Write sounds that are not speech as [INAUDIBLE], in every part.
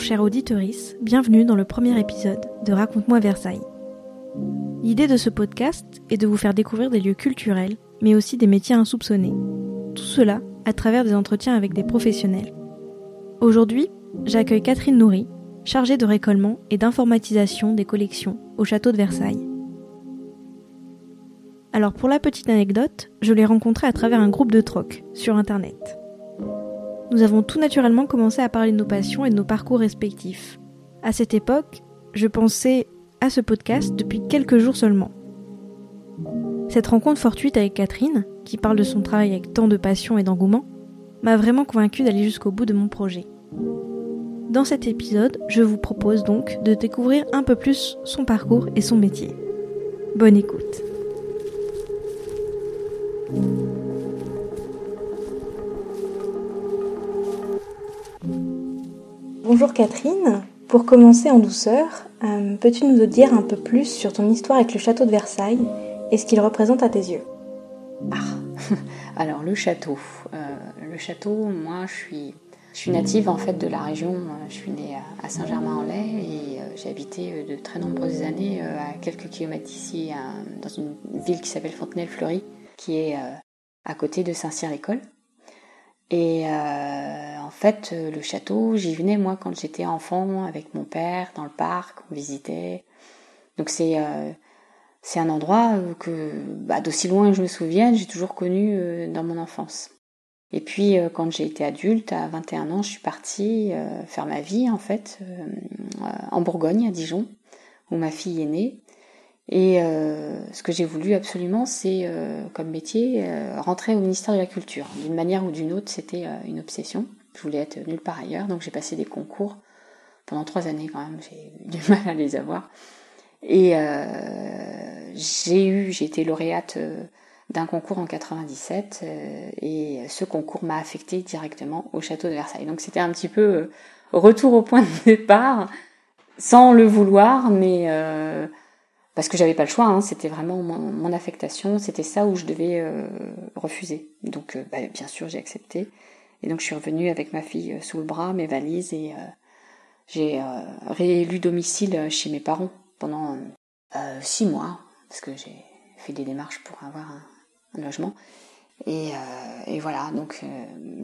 chère auditorice, bienvenue dans le premier épisode de Raconte-moi Versailles. L'idée de ce podcast est de vous faire découvrir des lieux culturels, mais aussi des métiers insoupçonnés. Tout cela à travers des entretiens avec des professionnels. Aujourd'hui, j'accueille Catherine Nourry, chargée de récollement et d'informatisation des collections au château de Versailles. Alors pour la petite anecdote, je l'ai rencontrée à travers un groupe de troc sur internet. Nous avons tout naturellement commencé à parler de nos passions et de nos parcours respectifs. À cette époque, je pensais à ce podcast depuis quelques jours seulement. Cette rencontre fortuite avec Catherine, qui parle de son travail avec tant de passion et d'engouement, m'a vraiment convaincue d'aller jusqu'au bout de mon projet. Dans cet épisode, je vous propose donc de découvrir un peu plus son parcours et son métier. Bonne écoute. Bonjour Catherine, pour commencer en douceur, euh, peux-tu nous dire un peu plus sur ton histoire avec le château de Versailles et ce qu'il représente à tes yeux? Ah, [LAUGHS] alors le château. Euh, le château, moi je suis, je suis native en fait de la région, je suis née à Saint-Germain-en-Laye et euh, j'ai habité de très nombreuses années à quelques kilomètres d'ici, dans une ville qui s'appelle Fontenay-le-Fleury, qui est à côté de Saint-Cyr-l'École. Et euh, en fait, le château, j'y venais moi quand j'étais enfant avec mon père dans le parc, on visitait. Donc c'est euh, un endroit que bah, d'aussi loin que je me souvienne, j'ai toujours connu euh, dans mon enfance. Et puis quand j'ai été adulte, à 21 ans, je suis partie faire ma vie en fait en Bourgogne, à Dijon, où ma fille est née. Et euh, ce que j'ai voulu absolument, c'est euh, comme métier euh, rentrer au ministère de la Culture. D'une manière ou d'une autre, c'était une obsession. Je voulais être nulle part ailleurs, donc j'ai passé des concours pendant trois années quand même. J'ai eu du [LAUGHS] mal à les avoir. Et j'ai eu, j'ai été lauréate d'un concours en 97, et ce concours m'a affecté directement au château de Versailles. Donc c'était un petit peu retour au point de départ, sans le vouloir, mais parce que j'avais pas le choix, hein, c'était vraiment mon, affectation, c'était ça où je devais euh, refuser. Donc euh, bah, bien sûr j'ai accepté. Et donc je suis revenue avec ma fille euh, sous le bras, mes valises, et j'ai réélu domicile chez mes parents pendant six mois, parce que j'ai fait des démarches pour avoir un, logement. Et, et, voilà, donc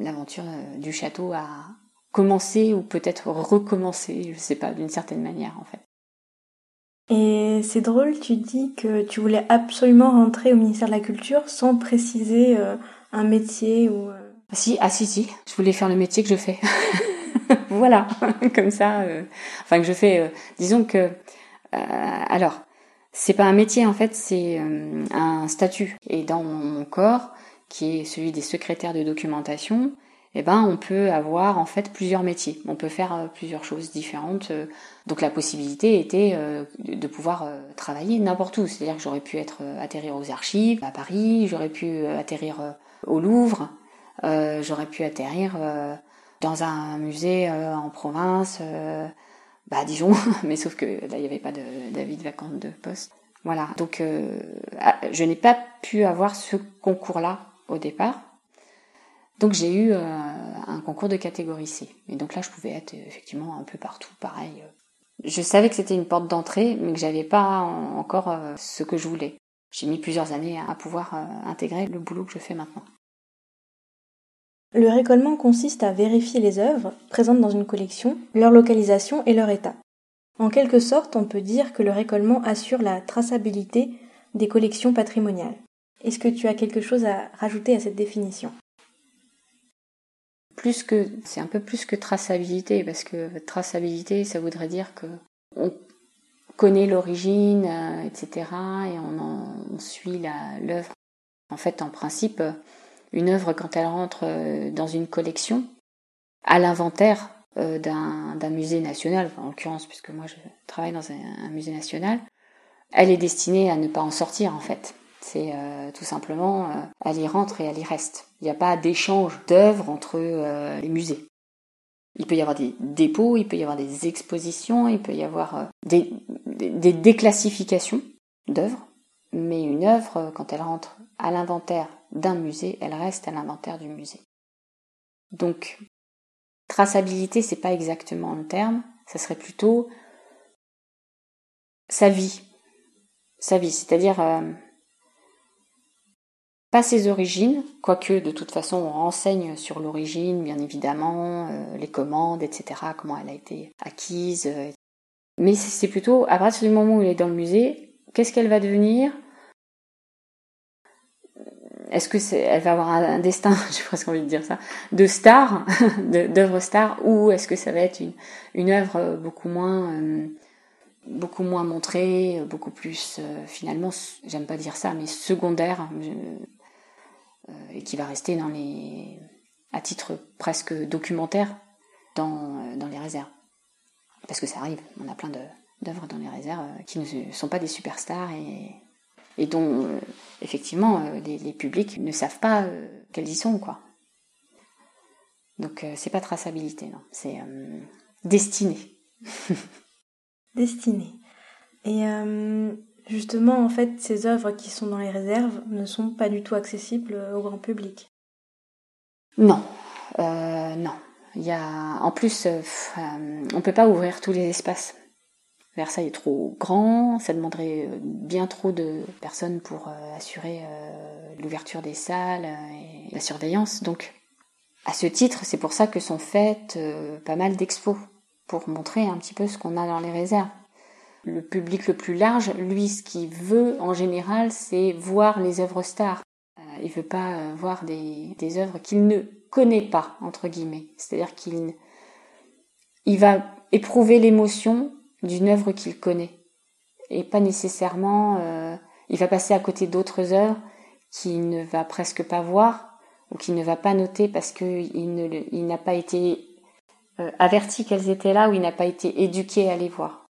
l'aventure du château a commencé ou peut-être recommencé, je sais pas, d'une certaine manière en fait. Et c'est drôle, tu dis que tu voulais absolument rentrer au ministère de la Culture sans préciser euh, un métier ou... Euh... Ah si, ah si, si, je voulais faire le métier que je fais. [LAUGHS] voilà, [LAUGHS] comme ça. Euh, enfin, que je fais... Disons que... alors, c'est pas un métier en fait, c'est un statut. Et dans mon corps, qui est celui des secrétaires de documentation, eh ben on peut avoir en fait plusieurs métiers. On peut faire euh, plusieurs choses différentes. Euh. Donc la possibilité était euh, de pouvoir travailler n'importe où. C'est-à-dire que j'aurais pu être atterrir aux archives à Paris, j'aurais pu atterrir au Louvre, j'aurais pu atterrir dans un musée en province, bah [LAUGHS] mais sauf que là il n'y avait pas d'avis de, de vacante de poste. Voilà. Donc ah, je n'ai pas pu avoir ce concours-là au départ. Donc j'ai eu euh, un concours de catégorie C. Et donc là, je pouvais être effectivement un peu partout, pareil. Je savais que c'était une porte d'entrée, mais que j'avais pas encore euh, ce que je voulais. J'ai mis plusieurs années à pouvoir euh, intégrer le boulot que je fais maintenant. Le récollement consiste à vérifier les œuvres présentes dans une collection, leur localisation et leur état. En quelque sorte, on peut dire que le récollement assure la traçabilité des collections patrimoniales. Est-ce que tu as quelque chose à rajouter à cette définition? Plus que c'est un peu plus que traçabilité parce que traçabilité ça voudrait dire que on connaît l'origine etc et on, en, suit l'œuvre. En fait en principe une œuvre quand elle rentre euh, dans une collection à l'inventaire euh, d'un musée national en l'occurrence puisque moi je travaille dans un musée national elle est destinée à ne pas en sortir en fait c'est euh, tout simplement, euh, elle y rentre et elle y reste. Il n'y a pas d'échange d'œuvres entre euh, les musées. Il peut y avoir des dépôts, il peut y avoir des expositions, il peut y avoir des, des, déclassifications d'œuvres, mais une œuvre, quand elle rentre à l'inventaire d'un musée, elle reste à l'inventaire du musée. Donc, traçabilité, c'est pas exactement le terme. Ça serait plutôt sa vie. Sa vie, c'est-à-dire pas ses origines, quoique de toute façon on renseigne sur l'origine, bien évidemment, euh, les commandes, etc., comment elle a été acquise. Euh, mais c'est plutôt, à partir du moment où elle est dans le musée, qu'est-ce qu'elle va devenir? Est-ce que elle va avoir un, destin, [LAUGHS] j'ai presque envie de dire ça, de star, [LAUGHS] d'œuvre star, ou est-ce que ça va être une, une œuvre beaucoup moins beaucoup moins montré, beaucoup plus euh, finalement, j'aime pas dire ça, mais secondaire, euh, et qui va rester dans les, à titre presque documentaire dans, euh, dans les réserves. Parce que ça arrive, on a plein d'œuvres dans les réserves qui ne sont pas des superstars et, et dont effectivement les, publics ne savent pas qu'elles y sont quoi. Donc c'est pas traçabilité, non, c'est destiné. [LAUGHS] destinée. Et euh, justement, en fait, ces œuvres qui sont dans les réserves ne sont pas du tout accessibles au grand public. Non, euh, non. En plus, euh, on peut pas ouvrir tous les espaces. Versailles est trop grand, ça demanderait bien trop de personnes pour assurer l'ouverture des salles et la surveillance. Donc, à ce titre, c'est pour ça que sont faites pas mal d'expos pour montrer un petit peu ce qu'on a dans les réserves. Le public le plus large, lui, ce qu'il veut en général, c'est voir les œuvres stars. Euh, il veut pas euh, voir des, œuvres qu'il ne connaît pas, entre guillemets. C'est-à-dire qu'il il va éprouver l'émotion d'une œuvre qu'il connaît. Et pas nécessairement, euh, il va passer à côté d'autres œuvres qu'il ne va presque pas voir ou qu'il ne va pas noter parce qu'il n'a pas été euh, averti qu'elles étaient là ou il n'a pas été éduqué à les voir.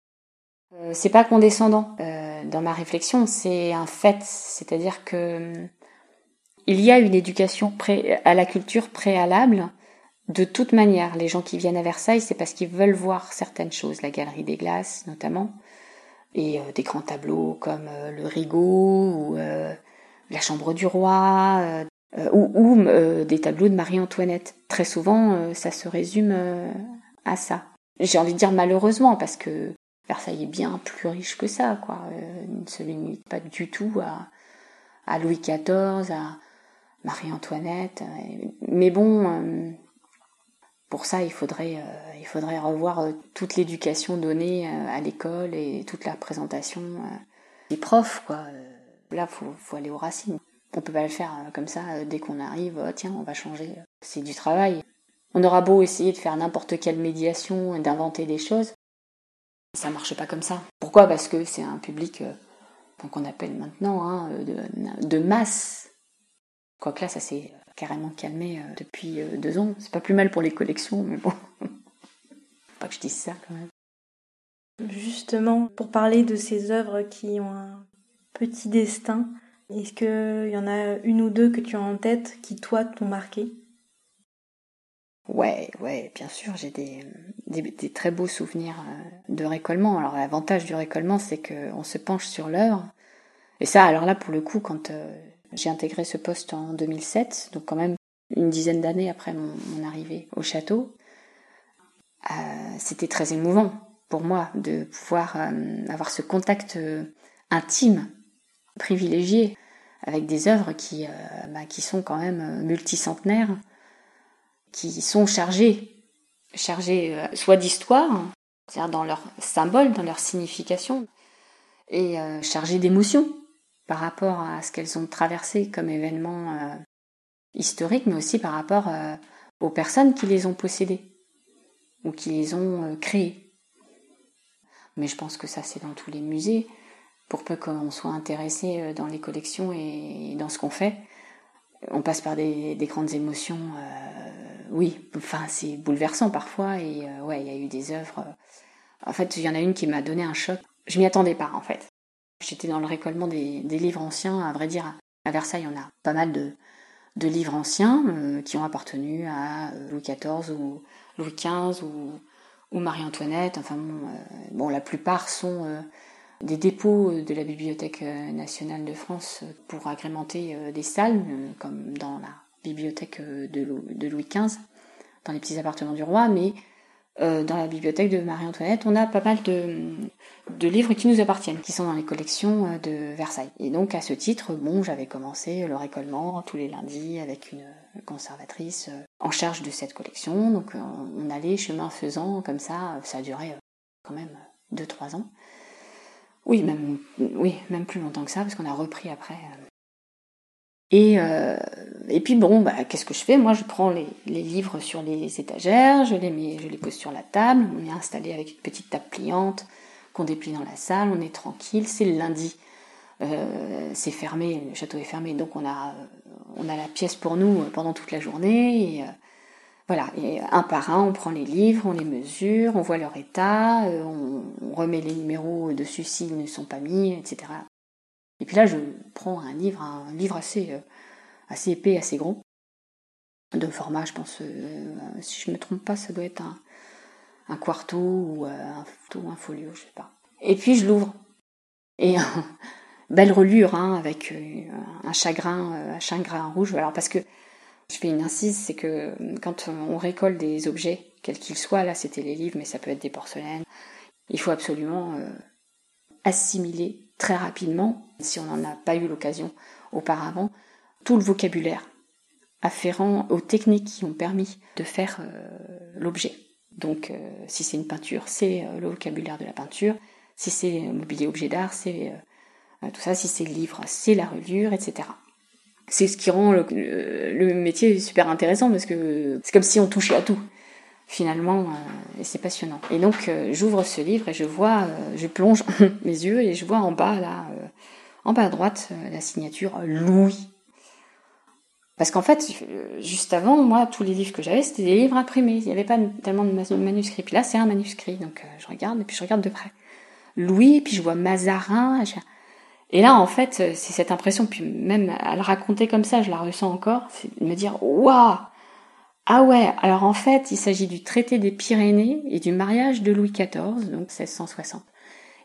Euh, c'est pas condescendant euh, dans ma réflexion, c'est un fait, c'est-à-dire que il y a une éducation à la culture préalable. De toute manière, les gens qui viennent à Versailles, c'est parce qu'ils veulent voir certaines choses, la galerie des glaces notamment, et des grands tableaux comme le Rigaud ou la Chambre du Roi, euh, ou, euh, des tableaux de Marie-Antoinette. Très souvent, euh, ça se résume à ça. J'ai envie de dire malheureusement, parce que Versailles est bien plus riche que ça, quoi. Il ne se limite pas du tout à, Louis XIV, à Marie-Antoinette. Mais bon, pour ça, il faudrait, il faudrait revoir toute l'éducation donnée à l'école et toute la présentation des profs, quoi. Là, faut, faut aller aux racines. On peut pas le faire euh, comme ça euh, dès qu'on arrive, oh, tiens, on va changer. C'est du travail. On aura beau essayer de faire n'importe quelle médiation d'inventer des choses, ça marche pas comme ça. Pourquoi? Parce que c'est un public euh, qu'on appelle maintenant hein, de, masse. Quoique là, ça s'est carrément calmé depuis deux ans. C'est pas plus mal pour les collections, mais bon. [LAUGHS] pas que je dise ça quand même. Justement, pour parler de ces œuvres qui ont un petit destin, est-ce qu'il y en a une ou deux que tu as en tête qui, toi, t'ont marqué? Ouais, ouais, bien sûr, j'ai des, très beaux souvenirs euh, de récollement. Alors l'avantage du récollement, c'est qu'on se penche sur l'œuvre. Et ça, alors là, pour le coup, quand euh, j'ai intégré ce poste en 2007, donc quand même une dizaine d'années après mon, arrivée au château, euh, c'était très émouvant pour moi de pouvoir avoir ce contact intime privilégié avec des œuvres qui, bah, qui sont quand même multicentenaires, qui sont chargées, chargées euh, soit d'histoire, c'est-à-dire dans leur symbole, dans leur signification, et chargées d'émotions par rapport à ce qu'elles ont traversé comme événement historique, mais aussi par rapport aux personnes qui les ont possédées ou qui les ont créées. Mais je pense que ça, c'est dans tous les musées pour peu qu'on soit intéressé euh, dans les collections et dans ce qu'on fait. On passe par des, grandes émotions. Euh, oui, enfin c'est bouleversant parfois et euh, ouais, il y a eu des œuvres. En fait, il y en a une qui m'a donné un choc. Je m'y attendais pas en fait. J'étais dans le récollement des, livres anciens. À vrai dire, à Versailles, on a pas mal de, livres anciens qui ont appartenu à Louis XIV ou Louis XV ou, Marie-Antoinette. Enfin bon, la plupart sont des dépôts de la Bibliothèque nationale de France pour agrémenter euh, des salles, euh, comme dans la bibliothèque euh, de Louis XV. dans les petits appartements du roi, mais euh, dans la bibliothèque de Marie-Antoinette, on a pas mal de, livres qui nous appartiennent, qui sont dans les collections euh, de Versailles. Et donc à ce titre, bon, j'avais commencé le récollement tous les lundis avec une conservatrice en charge de cette collection. Donc on allait chemin faisant comme ça, ça a duré quand même 2-3 ans. Oui, même, oui, même plus longtemps que ça, parce qu'on a repris après et, et puis bon, bah, qu'est-ce que je fais? Moi, je prends les, livres sur les étagères, je les mets, je les pose sur la table. On est installé avec une petite table pliante qu'on déplie dans la salle. On est tranquille. C'est le lundi. Euh, c'est fermé, le château est fermé, donc on a, on a la pièce pour nous pendant toute la journée. Et, euh, voilà, et un par un, on prend les livres, on les mesure, on voit leur état, euh, on, on remet les numéros dessus s'ils ne sont pas mis, etc. Et puis là, je prends un livre, un livre assez, euh, assez épais, assez gros, de format, je pense, euh, si je me trompe pas, ça doit être un, quarto ou euh, un, folio, je sais pas. Et puis je l'ouvre. Et [LAUGHS] belle relure, hein, avec un chagrin, un chagrin rouge. Alors parce que je fais une incise, c'est que quand on récolte des objets, quels qu'ils soient, là c'était les livres, mais ça peut être des porcelaines, il faut absolument assimiler très rapidement, si on n'en a pas eu l'occasion auparavant, tout le vocabulaire afférent aux techniques qui ont permis de faire euh, l'objet. Donc euh, si c'est une peinture, c'est euh, le vocabulaire de la peinture, si c'est mobilier objet d'art, c'est tout ça, si c'est livre, c'est la reliure, etc. C'est ce qui rend le, le, métier super intéressant parce que c'est comme si on touchait à tout finalement, et c'est passionnant. Et donc, j'ouvre ce livre et je vois, je plonge [LAUGHS] mes yeux et je vois en bas, là, en bas à droite, la signature Louis. Parce qu'en fait, juste avant, moi, tous les livres que j'avais, c'était des livres imprimés. Il n'y avait pas tellement de manuscrits. Puis là, c'est un manuscrit, donc je regarde et puis je regarde de près. Louis, puis je vois Mazarin. Et là, en fait, c'est cette impression, puis même à le raconter comme ça, je la ressens encore, c'est de me dire, waouh ah ouais, alors en fait, il s'agit du traité des Pyrénées et du mariage de Louis XIV, donc 1660.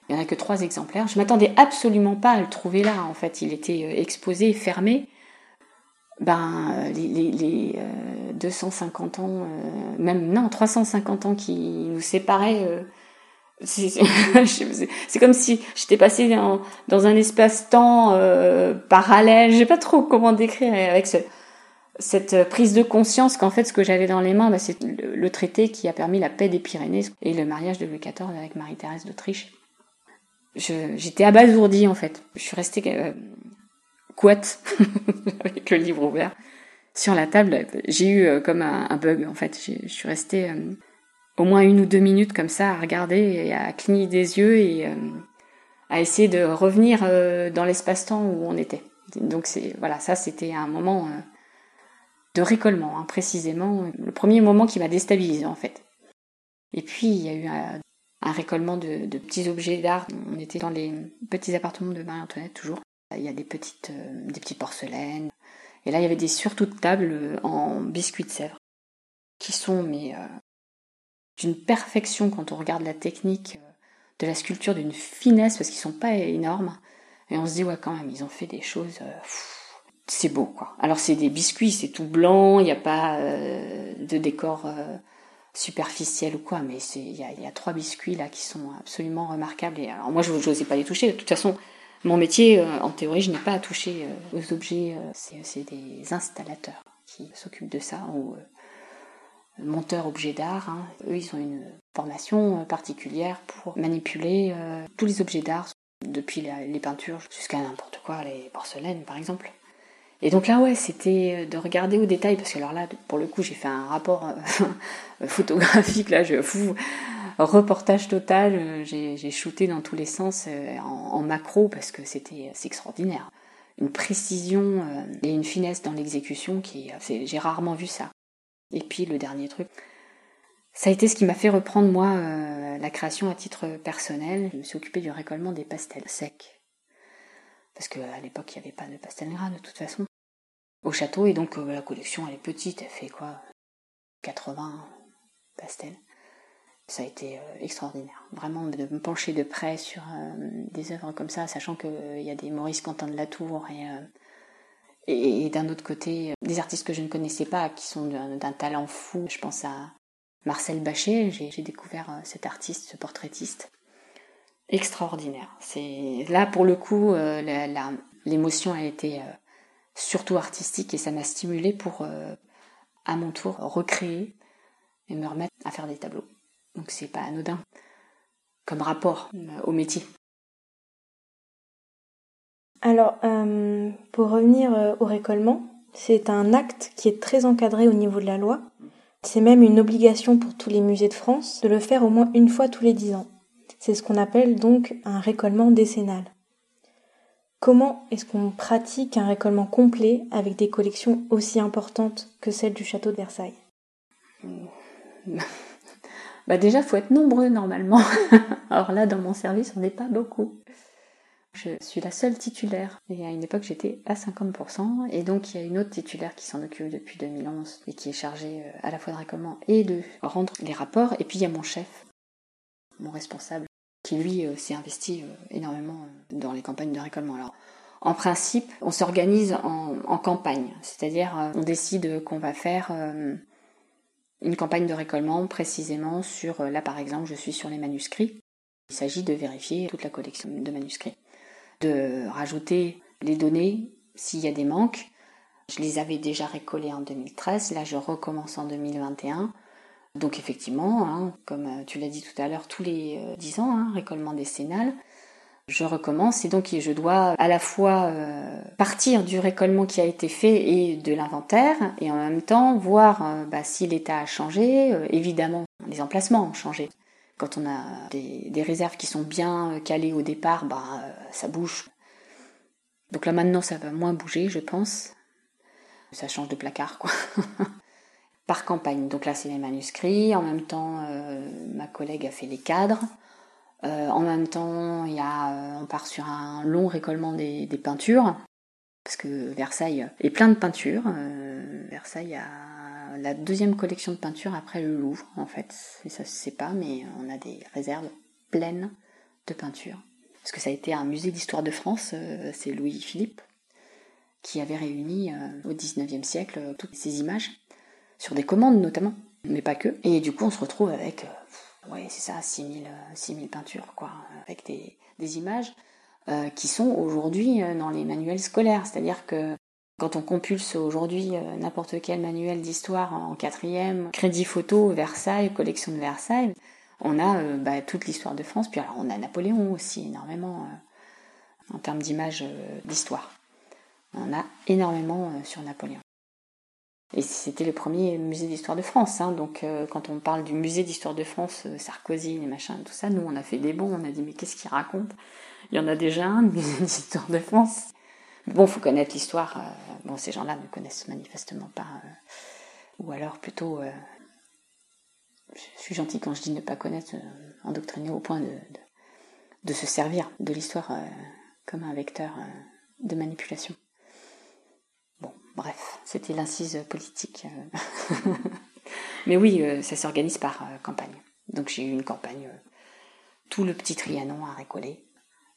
Il n'y en a que trois exemplaires. Je m'attendais absolument pas à le trouver là. En fait, il était euh, exposé, fermé. Ben, les, les, 250 euh, ans, euh, même non, 350 ans qui nous séparaient. [LAUGHS] c'est comme si j'étais passée dans, dans un espace-temps parallèle. Je sais pas trop comment décrire avec ce, cette prise de conscience qu'en fait ce que j'avais dans les mains, bah, c'est le, traité qui a permis la paix des Pyrénées et le mariage de Louis XIV avec Marie-Thérèse d'Autriche. J'étais abasourdie en fait. Je suis restée [LAUGHS] avec le livre ouvert sur la table. J'ai eu euh, comme un, bug en fait. Je suis restée euh, au moins une ou deux minutes comme ça à regarder et à cligner des yeux et euh, à essayer de revenir dans l'espace-temps où on était. Donc c'est voilà, ça c'était un moment de récollement, hein, précisément, le premier moment qui m'a déstabilisé en fait. Et puis il y a eu un, récollement de, petits objets d'art. On était dans les petits appartements de Marie-Antoinette toujours. Il y a des petites, euh, des petites porcelaines. Et là il y avait des surtout de table euh, en biscuits de Sèvres qui sont mais euh, d'une perfection quand on regarde la technique de la sculpture, d'une finesse parce qu'ils sont pas énormes. Et on se dit ouais quand même ils ont fait des choses c'est beau quoi. Alors c'est des biscuits, c'est tout blanc, il n'y a pas de décor superficiel ou quoi, mais il y a, trois biscuits là qui sont absolument remarquables. Et alors moi je n'osais pas les toucher. De toute façon, mon métier euh, en théorie, je n'ai pas à toucher aux objets. c'est des installateurs qui s'occupent de ça ou monteurs objets d'art. Hein. Eux, ils ont une formation particulière pour manipuler tous les objets d'art, depuis les peintures jusqu'à n'importe quoi, les porcelaines par exemple. Et donc là, ouais, c'était euh, de regarder au détail, parce que alors là, pour le coup, j'ai fait un rapport euh, [LAUGHS] photographique, là, je fous, reportage total, euh, j'ai shooté dans tous les sens en, macro, parce que c'était extraordinaire. Une précision et une finesse dans l'exécution qui, j'ai rarement vu ça. Et puis le dernier truc, ça a été ce qui m'a fait reprendre moi la création à titre personnel. Je me suis occupée du récollement des pastels secs parce qu'à l'époque il n'y avait pas de pastel gras de toute façon au château et donc euh, la collection elle est petite, elle fait quoi? 80 pastels. Ça a été euh, extraordinaire, vraiment de me pencher de près sur euh, des œuvres comme ça, sachant qu'il y a des Maurice Quentin de la Tour et, d'un autre côté, des artistes que je ne connaissais pas, qui sont d'un talent fou. Je pense à Marcel Bachet, j'ai découvert euh, cet artiste, ce portraitiste. Extraordinaire. Là pour le coup, euh, l'émotion a été euh, surtout artistique et ça m'a stimulé pour, à mon tour, recréer et me remettre à faire des tableaux. Donc c'est pas anodin comme rapport au métier. Alors, euh, pour revenir euh, au récollement, c'est un acte qui est très encadré au niveau de la loi. C'est même une obligation pour tous les musées de France de le faire au moins une fois tous les dix ans. C'est ce qu'on appelle donc un récollement décennal. Comment est-ce qu'on pratique un récollement complet avec des collections aussi importantes que celles du château de Versailles? [LAUGHS] Bah déjà, faut être nombreux normalement. [LAUGHS] Alors là, dans mon service, on n'est pas beaucoup. Je suis la seule titulaire. Et à une époque, j'étais à 50%. Et donc, il y a une autre titulaire qui s'en occupe depuis 2011 et qui est chargée euh, à la fois de récolement et de rendre les rapports. Et puis, il y a mon chef, mon responsable, qui lui euh, s'est investi euh, énormément dans les campagnes de récollement. Alors, en principe, on s'organise en, campagne. C'est-à-dire, on décide qu'on va faire une campagne de récollement précisément sur, là par exemple, je suis sur les manuscrits. Il s'agit de vérifier toute la collection de manuscrits de rajouter les données s'il y a des manques. Je les avais déjà récollées en 2013, là je recommence en 2021. Donc effectivement, hein, comme euh, tu l'as dit tout à l'heure, tous les 10 euh, ans, hein, récollement décennal, je recommence et donc je dois à la fois euh, partir du récollement qui a été fait et de l'inventaire et en même temps voir bah, si l'état a changé. évidemment, les emplacements ont changé. Quand on a des, réserves qui sont bien calées au départ, bah, ça bouge. Donc là maintenant, ça va moins bouger, je pense. Ça change de placard, quoi. [LAUGHS] Par campagne. Donc là, c'est les manuscrits. En même temps, euh, ma collègue a fait les cadres. Euh, en même temps, euh, on part sur un long récollement des, peintures. Parce que Versailles est plein de peintures. Versailles a la deuxième collection de peinture après le Louvre, en fait. Et ça se sait pas, mais on a des réserves pleines de peinture. Parce que ça a été un musée d'histoire de France, euh, c'est Louis-Philippe, qui avait réuni euh, au 19e siècle euh, toutes ces images, sur des commandes notamment, mais pas que. Et du coup, on se retrouve avec, ouais, c'est ça, 6000, 6000 peintures, quoi, avec des, images qui sont aujourd'hui dans les manuels scolaires. C'est-à-dire que quand on compulse aujourd'hui euh, n'importe quel manuel d'histoire en quatrième, crédit photo, Versailles, collection de Versailles, on a euh, bah, toute l'histoire de France. Puis alors on a Napoléon aussi énormément euh, en termes d'image d'histoire. On a énormément sur Napoléon. Et c'était le premier musée d'histoire de France. Hein. donc quand on parle du musée d'histoire de France, Sarkozy, les machins, tout ça, nous on a fait des bons, on a dit mais qu'est-ce qu'il raconte? Il y en a déjà un, [LAUGHS] musée d'histoire de France. Bon, faut connaître l'histoire. Euh, bon, ces gens-là ne connaissent manifestement pas. Euh, ou alors plutôt, euh, je suis gentil quand je dis ne pas connaître, endoctriner au point de, de, se servir de l'histoire comme un vecteur de manipulation. Bref, c'était l'incise politique. [LAUGHS] Mais oui, ça s'organise par campagne. Donc j'ai eu une campagne, tout le petit Trianon à récoller,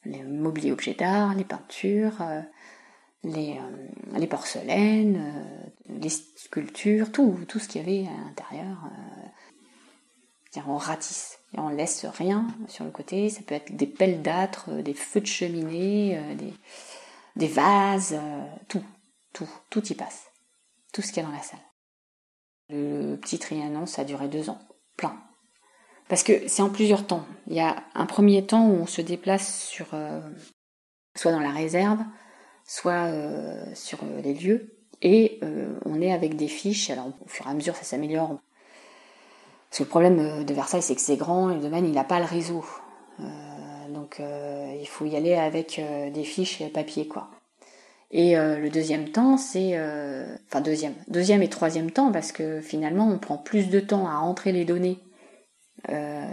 les mobiliers objets d'art, les peintures, les, euh, porcelaines, euh, les sculptures, tout, tout ce qu'il y avait à l'intérieur. Euh, on ratisse on laisse rien sur le côté. Ça peut être des pelles d'âtre, des feux de cheminée, des vases, tout, tout, y passe. Tout ce qu'il y a dans la salle. Le petit Trianon, ça a duré deux ans, plein. Parce que c'est en plusieurs temps. Il y a un premier temps où on se déplace sur, soit dans la réserve, soit euh, sur euh, les lieux, et euh, on est avec des fiches. Alors au fur et à mesure, ça s'améliore. Parce que le problème de Versailles, c'est que c'est grand et le domaine, il n'a pas le réseau. donc il faut y aller avec des fiches et papier, quoi. Et le deuxième temps, c'est... enfin, deuxième. Deuxième et troisième temps, parce que finalement, on prend plus de temps à rentrer les données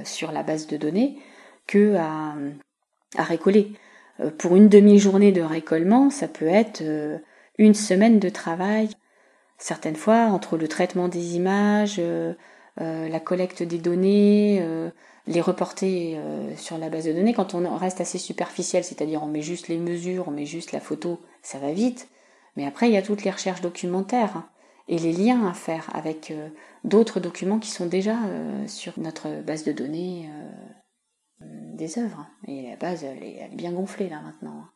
sur la base de données que à, à. Euh, pour une demi-journée de récollement, ça peut être euh, une semaine de travail. Certaines fois, entre le traitement des images, euh, la collecte des données, les reporter sur la base de données, quand on reste assez superficiel, c'est-à-dire on met juste les mesures, on met juste la photo, ça va vite. Mais après, il y a toutes les recherches documentaires et les liens à faire avec euh, d'autres documents qui sont déjà euh, sur notre base de données euh, des œuvres. Et la base, elle est, bien gonflée là maintenant.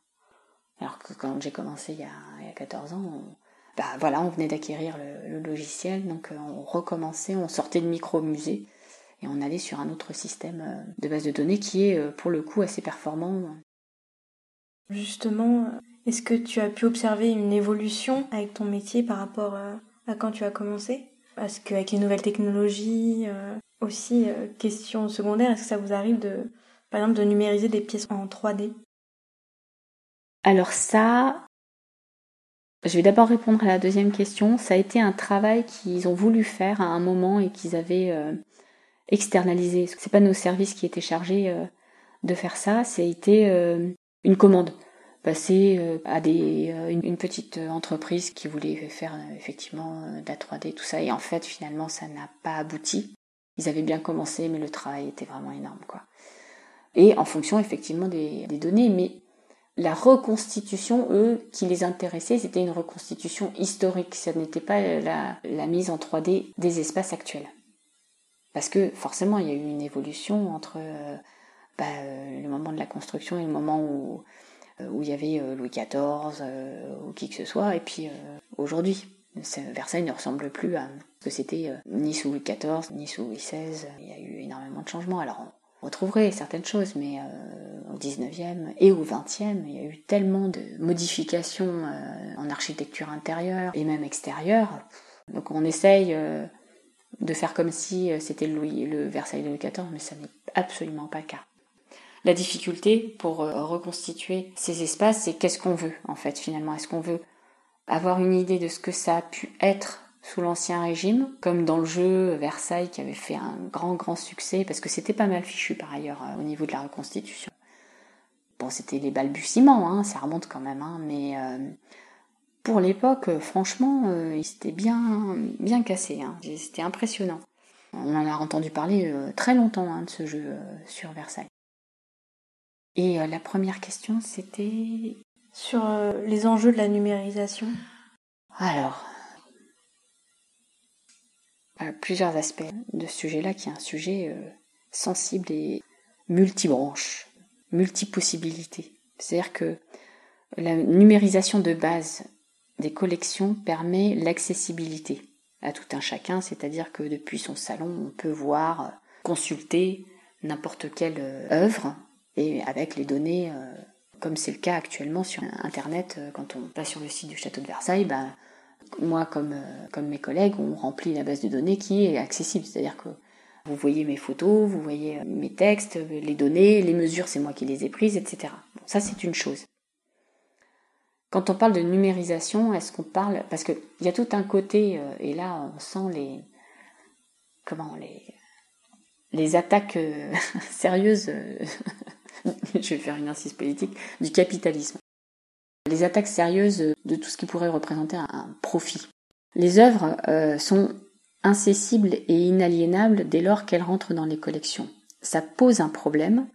Alors que quand j'ai commencé il y, a, 14 ans, on, bah, voilà, on venait d'acquérir le, le, logiciel, donc on recommençait, on sortait de micro-musée et on allait sur un autre système de base de données qui est pour le coup assez performant. Justement, est-ce que tu as pu observer une évolution avec ton métier par rapport à quand tu as commencé? Parce qu'avec les nouvelles technologies, euh, aussi, euh, question secondaire, est-ce que ça vous arrive de, par exemple, de numériser des pièces en 3D Alors ça, je vais d'abord répondre à la deuxième question. Ça a été un travail qu'ils ont voulu faire à un moment et qu'ils avaient euh, externalisé. C'est pas nos services qui étaient chargés de faire ça, a été une commande passer euh, à des, euh, une, petite entreprise qui voulait faire euh, effectivement de la 3D, tout ça. Et en fait, finalement, ça n'a pas abouti. Ils avaient bien commencé, mais le travail était vraiment énorme, quoi. Et en fonction, effectivement, des, données. Mais la reconstitution, eux, qui les intéressait, c'était une reconstitution historique. Ça n'était pas la, mise en 3D des espaces actuels. Parce que forcément, il y a eu une évolution entre bah, le moment de la construction et le moment où euh, où il y avait euh, Louis XIV euh, ou qui que ce soit, et puis aujourd'hui. Versailles ne ressemble plus à ce que c'était ni sous Louis XIV, ni sous Louis XVI. Il y a eu énormément de changements. Alors on retrouverait certaines choses, mais au 19e et au 20e, il y a eu tellement de modifications en architecture intérieure et même extérieure. Donc on essaye de faire comme si c'était le Versailles de Louis XIV, mais ça n'est absolument pas le cas. La difficulté pour euh, reconstituer ces espaces, c'est qu'est-ce qu'on veut en fait finalement? Est-ce qu'on veut avoir une idée de ce que ça a pu être sous l'Ancien Régime, comme dans le jeu Versailles qui avait fait un grand grand succès, parce que c'était pas mal fichu par ailleurs euh, au niveau de la reconstitution. Bon, c'était les balbutiements, hein, ça remonte quand même, hein, mais euh, pour l'époque, franchement, s'était bien, bien cassé, hein, c'était impressionnant. On en a entendu parler très longtemps hein, de ce jeu sur Versailles. Et euh, la première question, c'était sur euh, les enjeux de la numérisation. Alors, euh, plusieurs aspects de ce sujet-là, qui est un sujet sensible et multibranche, multipossibilité. C'est-à-dire que la numérisation de base des collections permet l'accessibilité à tout un chacun, c'est-à-dire que depuis son salon, on peut voir, consulter n'importe quelle œuvre et avec les données, euh, comme c'est le cas actuellement sur Internet, euh, quand on va sur le site du château de Versailles, ben, moi comme, euh, comme mes collègues, on remplit la base de données qui est accessible. C'est-à-dire que vous voyez mes photos, vous voyez mes textes, les données, les mesures, c'est moi qui les ai prises, etc. Ça c'est une chose. Quand on parle de numérisation, est-ce qu'on parle parce qu'il y a tout un côté et là on sent les comment les les attaques [LAUGHS] sérieuses [LAUGHS] [LAUGHS] je vais faire une insiste politique, du capitalisme. Les attaques sérieuses de tout ce qui pourrait représenter un profit. Les œuvres euh, sont incessibles et inaliénables dès lors qu'elles rentrent dans les collections. Ça pose un problème.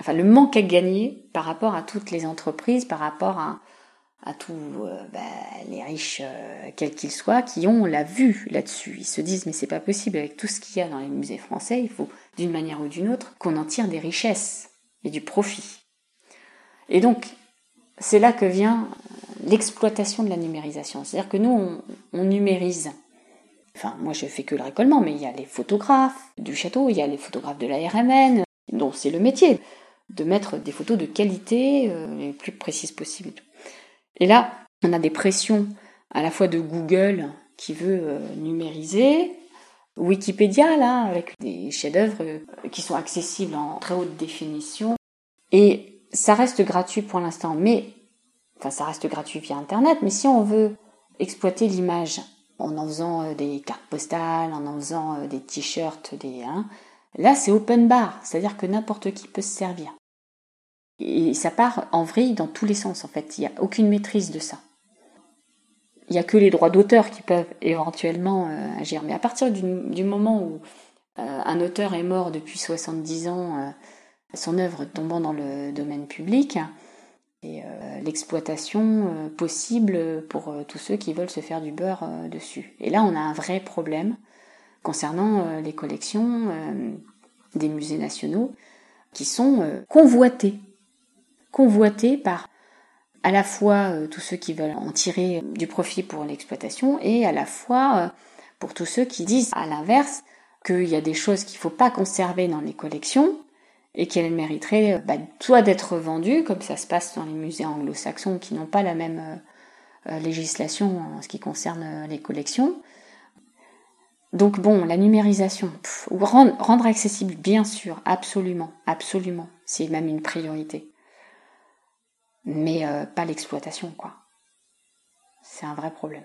Enfin, le manque à gagner par rapport à toutes les entreprises, par rapport à, à tous euh, bah, les riches, euh, quels qu'ils soient, qui ont la vue là-dessus. Ils se disent mais c'est pas possible avec tout ce qu'il y a dans les musées français, il faut d'une manière ou d'une autre qu'on en tire des richesses et du profit. Et donc c'est là que vient l'exploitation de la numérisation. C'est-à-dire que nous on, numérise. Enfin moi je fais que le récollement, mais il y a les photographes du château, il y a les photographes de la RMN, dont c'est le métier de mettre des photos de qualité euh, les plus précises possibles. Et là, on a des pressions à la fois de Google qui veut euh, numériser, Wikipédia là avec des chefs-d'œuvre euh, qui sont accessibles en très haute définition et ça reste gratuit pour l'instant mais enfin ça reste gratuit via internet mais si on veut exploiter l'image en en faisant euh, des cartes postales, en en faisant des t-shirts, des hein, là c'est open bar, c'est-à-dire que n'importe qui peut se servir. Et ça part en vrille dans tous les sens, en fait. Il n'y a aucune maîtrise de ça. Il n'y a que les droits d'auteur qui peuvent éventuellement euh, agir. Mais à partir du, moment où euh, un auteur est mort depuis 70 ans, euh, son œuvre tombant dans le domaine public, et l'exploitation possible pour tous ceux qui veulent se faire du beurre dessus. Et là, on a un vrai problème concernant les collections des musées nationaux qui sont convoitées. Convoitées par à la fois tous ceux qui veulent en tirer du profit pour l'exploitation et à la fois pour tous ceux qui disent à l'inverse qu'il y a des choses qu'il ne faut pas conserver dans les collections et qu'elle mériterait euh, bah, soit d'être vendue, comme ça se passe dans les musées anglo-saxons qui n'ont pas la même euh, euh, législation en ce qui concerne les collections. Donc bon, la numérisation, rendre, accessible, bien sûr, absolument, absolument, c'est même une priorité. Mais pas l'exploitation, quoi. C'est un vrai problème.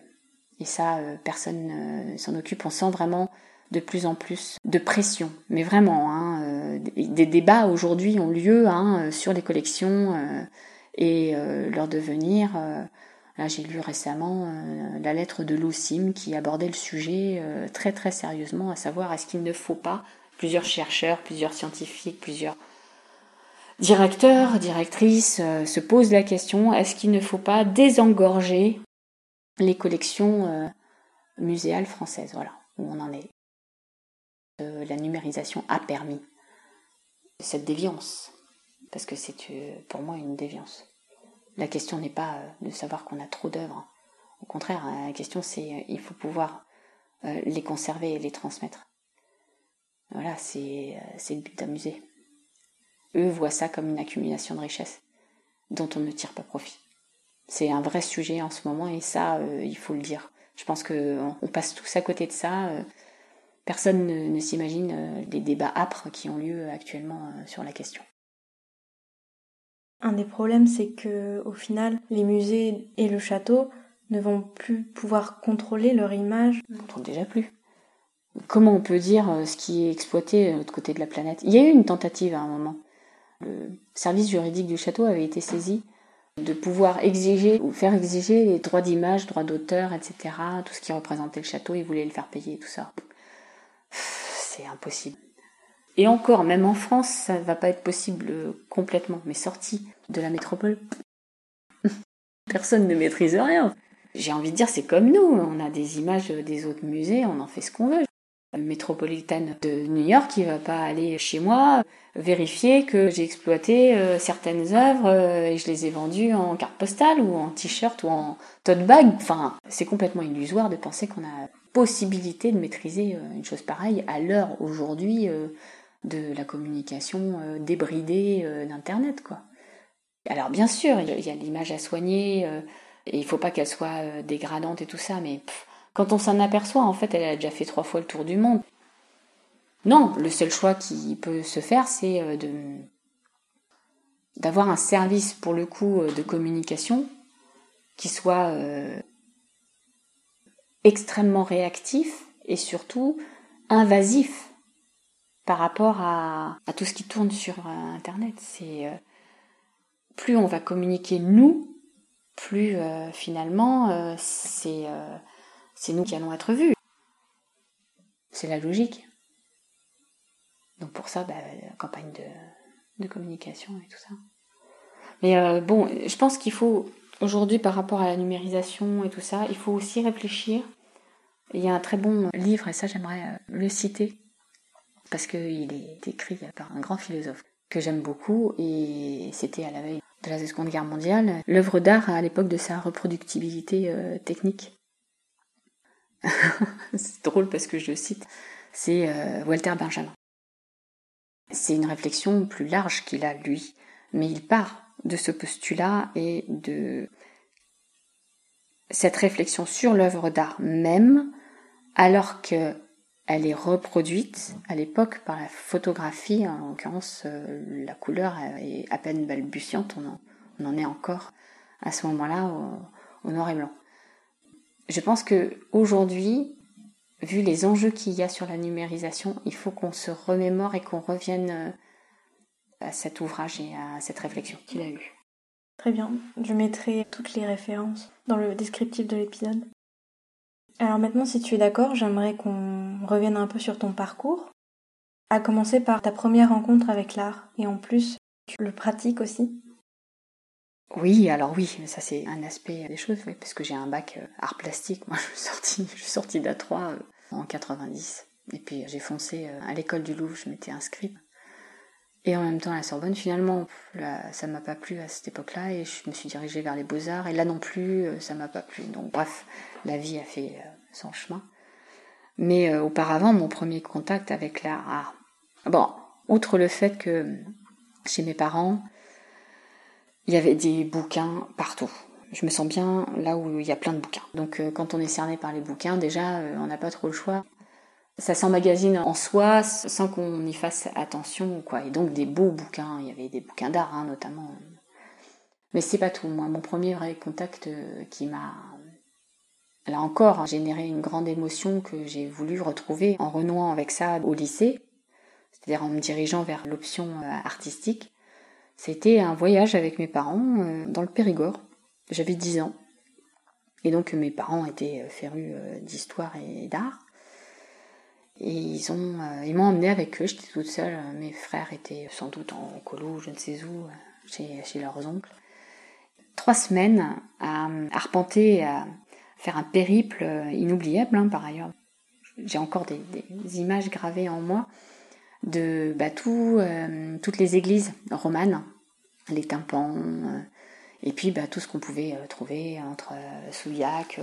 Et ça, personne ne s'en occupe. On sent vraiment de plus en plus de pression. Mais vraiment, hein, euh, des débats aujourd'hui ont lieu hein, euh, sur les collections euh, et leur devenir. j'ai lu récemment la lettre de Sim qui abordait le sujet très très sérieusement, à savoir est-ce qu'il ne faut pas plusieurs chercheurs, plusieurs scientifiques, plusieurs directeurs, directrices se posent la question est-ce qu'il ne faut pas désengorger les collections muséales françaises? Voilà où on en est la numérisation a permis cette déviance, parce que c'est euh, pour moi une déviance. La question n'est pas euh, de savoir qu'on a trop d'œuvres. Au contraire, hein, la question c'est euh, il faut pouvoir les conserver et les transmettre. Voilà, c'est le but d'un musée. Eux voient ça comme une accumulation de richesses dont on ne tire pas profit. C'est un vrai sujet en ce moment et ça, il faut le dire. Je pense qu'on on passe tous à côté de ça. Personne ne, s'imagine euh, les débats âpres qui ont lieu actuellement euh, sur la question. Un des problèmes, c'est que au final, les musées et le château ne vont plus pouvoir contrôler leur image. Ils ne contrôlent déjà plus. Comment on peut dire euh, ce qui est exploité de l'autre côté de la planète? Il y a eu une tentative à un moment. Le service juridique du château avait été saisi de pouvoir exiger ou faire exiger les droits d'image, droits d'auteur, etc. Tout ce qui représentait le château, ils voulaient le faire payer, tout ça c'est impossible. Et encore, même en France, ça ne va pas être possible euh, complètement, mais sorti de la métropole, [LAUGHS] personne ne maîtrise rien. J'ai envie de dire, c'est comme nous, on a des images des autres musées, on en fait ce qu'on veut. Métropolitaine de New York, il va pas aller chez moi vérifier que j'ai exploité euh, certaines œuvres euh, et je les ai vendues en carte postale ou en t-shirt ou en tote bag. Enfin, c'est complètement illusoire de penser qu'on a possibilité de maîtriser euh, une chose pareille à l'heure aujourd'hui de la communication débridée d'Internet. Alors bien sûr, il y a l'image à soigner, et il faut pas qu'elle soit dégradante et tout ça, mais quand on s'en aperçoit, en fait, elle a déjà fait trois fois le tour du monde. Non, le seul choix qui peut se faire, c'est de d'avoir un service pour le coup de communication qui soit extrêmement réactif et surtout invasif par rapport à, tout ce qui tourne sur euh, Internet. C'est euh, plus on va communiquer nous, plus euh, finalement c'est c'est nous qui allons être vus. C'est la logique. Donc pour ça, bah, campagne de, communication et tout ça. Mais bon, je pense qu'il faut Aujourd'hui, par rapport à la numérisation et tout ça, il faut aussi réfléchir. Il y a un très bon livre, et ça j'aimerais euh, le citer, parce qu'il est écrit par un grand philosophe que j'aime beaucoup, et c'était à la veille de la Seconde Guerre mondiale, l'œuvre d'art à l'époque de sa reproductibilité euh, technique. [LAUGHS] c'est drôle parce que je cite, c'est euh, Walter Benjamin. C'est une réflexion plus large qu'il a, lui, mais il part de ce postulat et de cette réflexion sur l'œuvre d'art même, alors qu'elle est reproduite à l'époque par la photographie, en l'occurrence euh, la couleur est à peine balbutiante, on en, est encore à ce moment-là au, noir et blanc. Je pense que aujourd'hui, vu les enjeux qu'il y a sur la numérisation, il faut qu'on se remémore et qu'on revienne euh, à cet ouvrage et à cette réflexion qu'il a eue. Très bien, je mettrai toutes les références dans le descriptif de l'épisode. Alors maintenant, si tu es d'accord, j'aimerais qu'on revienne un peu sur ton parcours, à commencer par ta première rencontre avec l'art, et en plus, tu le pratiques aussi. Oui, alors oui, ça c'est un aspect des choses, parce que j'ai un bac euh, art plastique. [LAUGHS] Moi, je suis sortie, je suis sortie d'A3 euh, en 90. Et puis j'ai foncé euh, à l'école du Louvre, je m'étais inscrite. Et en même temps, à la Sorbonne, finalement, là, ça m'a pas plu à cette époque-là et je me suis dirigée vers les beaux-arts. Et là non plus, ça m'a pas plu. Donc bref, la vie a fait son chemin. Mais auparavant, mon premier contact avec l'art, bon, outre le fait que chez mes parents, il y avait des bouquins partout. Je me sens bien là où il y a plein de bouquins. Donc euh, quand on est cerné par les bouquins, déjà, euh, on n'a pas trop le choix. Ça s'emmagasine en soi sans qu'on y fasse attention. quoi. Et donc des beaux bouquins, il y avait des bouquins d'art hein, notamment. Mais c'est pas tout. Moi, mon premier vrai contact euh, qui m'a, là encore, généré une grande émotion que j'ai voulu retrouver en renouant avec ça au lycée, c'est-à-dire en me dirigeant vers l'option artistique. C'était un voyage avec mes parents euh, dans le Périgord. J'avais 10 ans. Et donc mes parents étaient euh, férus euh, d'histoire et d'art. Et ils ont, ils m'ont emmené avec eux. J'étais toute seule. Mes frères étaient sans doute en colo, je ne sais où, chez, chez leurs oncles. Trois semaines à arpenter, à faire un périple inoubliable hein, par ailleurs. J'ai encore des, images gravées en moi de bah, toutes les églises romanes les tympans, euh, et puis bah, tout ce qu'on pouvait euh, trouver entre euh, Souillac,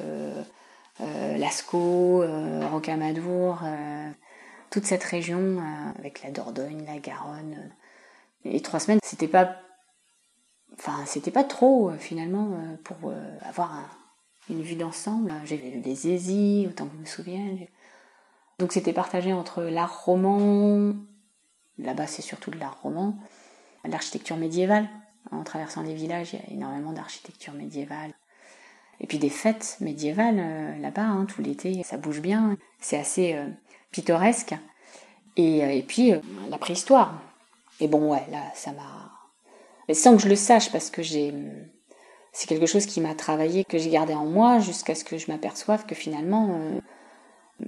Lascaux, Rocamadour, toute cette région avec la Dordogne, la Garonne. Et trois semaines, c'était pas, enfin, c'était pas trop finalement pour avoir une vue d'ensemble. J'ai vu des Zézis, autant que je me souviens. Donc c'était partagé entre l'art roman, là-bas c'est surtout de l'art roman, l'architecture médiévale. En traversant les villages, il y a énormément d'architecture médiévale. Et puis des fêtes médiévales euh, là-bas, hein, tout l'été, ça bouge bien. C'est assez euh, pittoresque. Et, euh, et puis la préhistoire. Et bon, ouais, là, ça m'a. Mais sans que je le sache, parce que j'ai. C'est quelque chose qui m'a travaillé, que j'ai gardé en moi, jusqu'à ce que je m'aperçoive que finalement,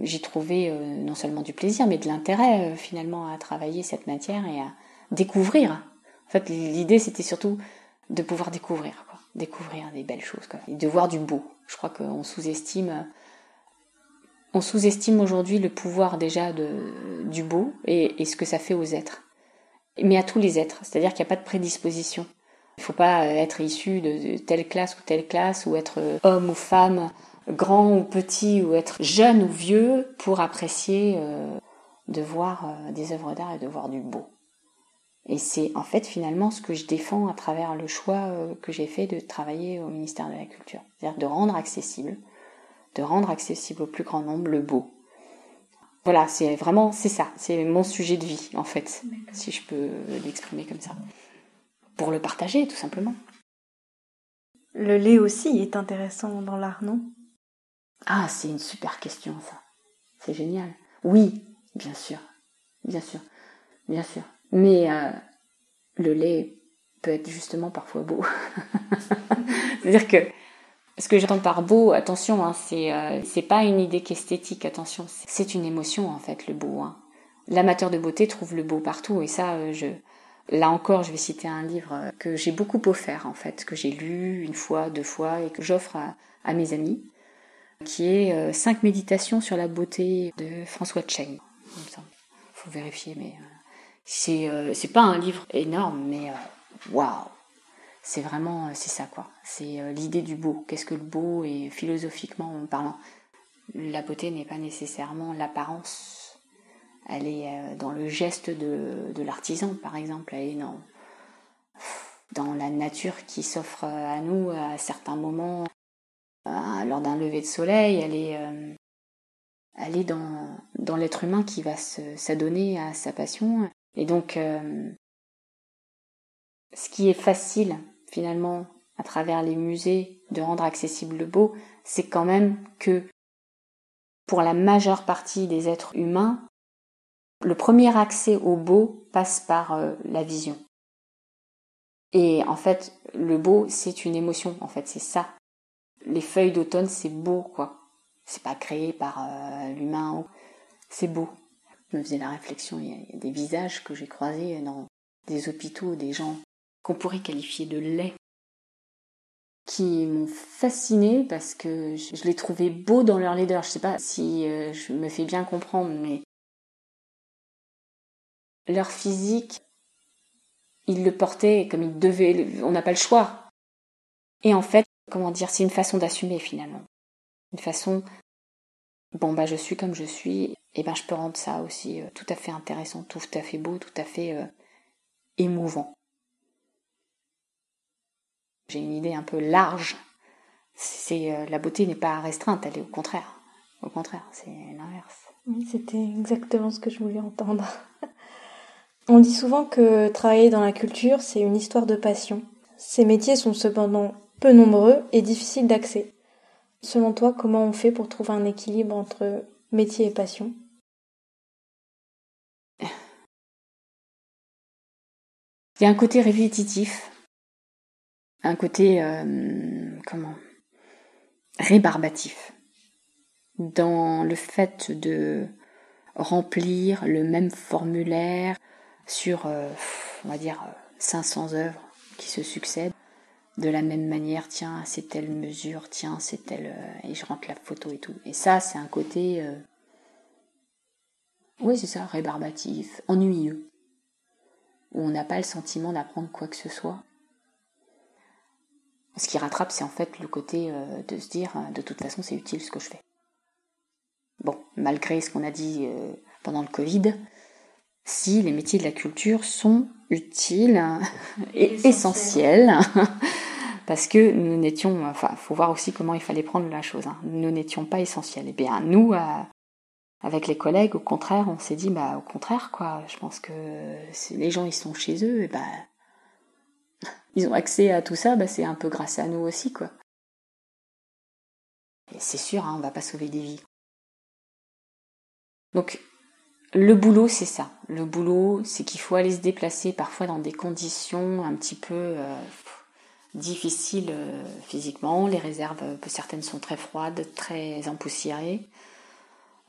j'ai trouvé non seulement du plaisir, mais de l'intérêt finalement à travailler cette matière et à découvrir en fait, l'idée, c'était surtout de pouvoir découvrir, quoi. découvrir des belles choses, quoi. et de voir du beau. Je crois qu'on sous-estime, on sous-estime aujourd'hui le pouvoir déjà de, du beau et, ce que ça fait aux êtres, mais à tous les êtres. C'est-à-dire qu'il n'y a pas de prédisposition. Il ne faut pas être issu de, telle classe ou telle classe, ou être homme ou femme, grand ou petit, ou être jeune ou vieux pour apprécier euh, de voir euh, des œuvres d'art et de voir du beau. Et c'est en fait finalement ce que je défends à travers le choix euh, que j'ai fait de travailler au ministère de la Culture. C'est-à-dire de rendre accessible, de rendre accessible au plus grand nombre le beau. Voilà, c'est vraiment, c'est ça, c'est mon sujet de vie en fait, si je peux l'exprimer comme ça. Pour le partager tout simplement. Le lait aussi est intéressant dans l'art, non? Ah, c'est une super question ça. C'est génial. Oui, bien sûr, bien sûr, bien sûr. Mais euh, le lait peut être justement parfois beau. [LAUGHS] C'est-à-dire que ce que j'entends par beau, attention, hein, c'est euh, pas une idée qu'esthétique, attention, c'est une émotion en fait le beau. Hein. L'amateur de beauté trouve le beau partout et ça, euh, je là encore, je vais citer un livre que j'ai beaucoup offert en fait, que j'ai lu une fois, deux fois et que j'offre à, mes amis, qui est Cinq méditations sur la beauté de François Cheng. Il faut vérifier, mais c'est euh, c'est pas un livre énorme, mais euh, waouh, c'est vraiment euh, ça quoi. C'est l'idée du beau. Qu'est-ce que le beau et philosophiquement en parlant, la beauté n'est pas nécessairement l'apparence. Elle est dans le geste de, de l'artisan, par exemple. Elle est dans, dans la nature qui s'offre à nous à certains moments. Lors d'un lever de soleil, elle est, est dans, l'être humain qui va s'adonner à sa passion. Et donc, euh, ce qui est facile finalement à travers les musées de rendre accessible le beau, c'est quand même que pour la majeure partie des êtres humains, le premier accès au beau passe par euh, la vision. Et en fait, le beau, c'est une émotion, en fait, c'est ça. Les feuilles d'automne, c'est beau, quoi. C'est pas créé par euh, l'humain, c'est beau. Je me faisais la réflexion, il y, a, des visages que j'ai croisés dans des hôpitaux, des gens qu'on pourrait qualifier de laids. qui m'ont fasciné parce que je, les trouvais beaux dans leur leader. Je sais pas si euh, je me fais bien comprendre, mais leur physique, ils le portaient comme ils devaient. On n'a pas le choix. Et en fait, comment dire, c'est une façon d'assumer finalement. Une façon, bon bah je suis comme je suis, et ben je peux rendre ça aussi euh, tout à fait intéressant, tout à fait beau, tout à fait euh, émouvant. J'ai une idée un peu large. C'est euh, la beauté n'est pas restreinte, elle est au contraire. Au contraire, c'est l'inverse. Oui, c'était exactement ce que je voulais entendre. [LAUGHS] On dit souvent que travailler dans la culture, c'est une histoire de passion. Ces métiers sont cependant peu nombreux et difficiles d'accès. Selon toi, comment on fait pour trouver un équilibre entre métier et passion? Il y a un côté répétitif, un côté euh, comment? Rébarbatif. Dans le fait de remplir le même formulaire sur, euh, on va dire, 500 œuvres qui se succèdent de la même manière, tiens, c'est telle mesure, tiens, c'est telle. Euh, et je rentre la photo et tout. Et ça, c'est un côté. Euh, oui, c'est ça, rébarbatif, ennuyeux. Où on n'a pas le sentiment d'apprendre quoi que ce soit. Ce qui rattrape, c'est en fait le côté euh, de se dire, de toute façon, c'est utile ce que je fais. Bon, malgré ce qu'on a dit pendant le Covid, si les métiers de la culture sont utiles [LAUGHS] et essentiels, [LAUGHS] parce que nous n'étions, enfin, faut voir aussi comment il fallait prendre la chose. Hein. Nous n'étions pas essentiels. Et eh bien, nous, avec les collègues, au contraire, on s'est dit, bah, au contraire, quoi. Je pense que les gens ils sont chez eux, et bah, [LAUGHS] ils ont accès à tout ça, bah, c'est un peu grâce à nous aussi, quoi. Et c'est sûr, hein, on va pas sauver des vies. Donc, le boulot, c'est ça. Le boulot, c'est qu'il faut aller se déplacer parfois dans des conditions un petit peu euh, difficile euh, physiquement. Les réserves, euh, certaines sont très froides, très empoussiérées.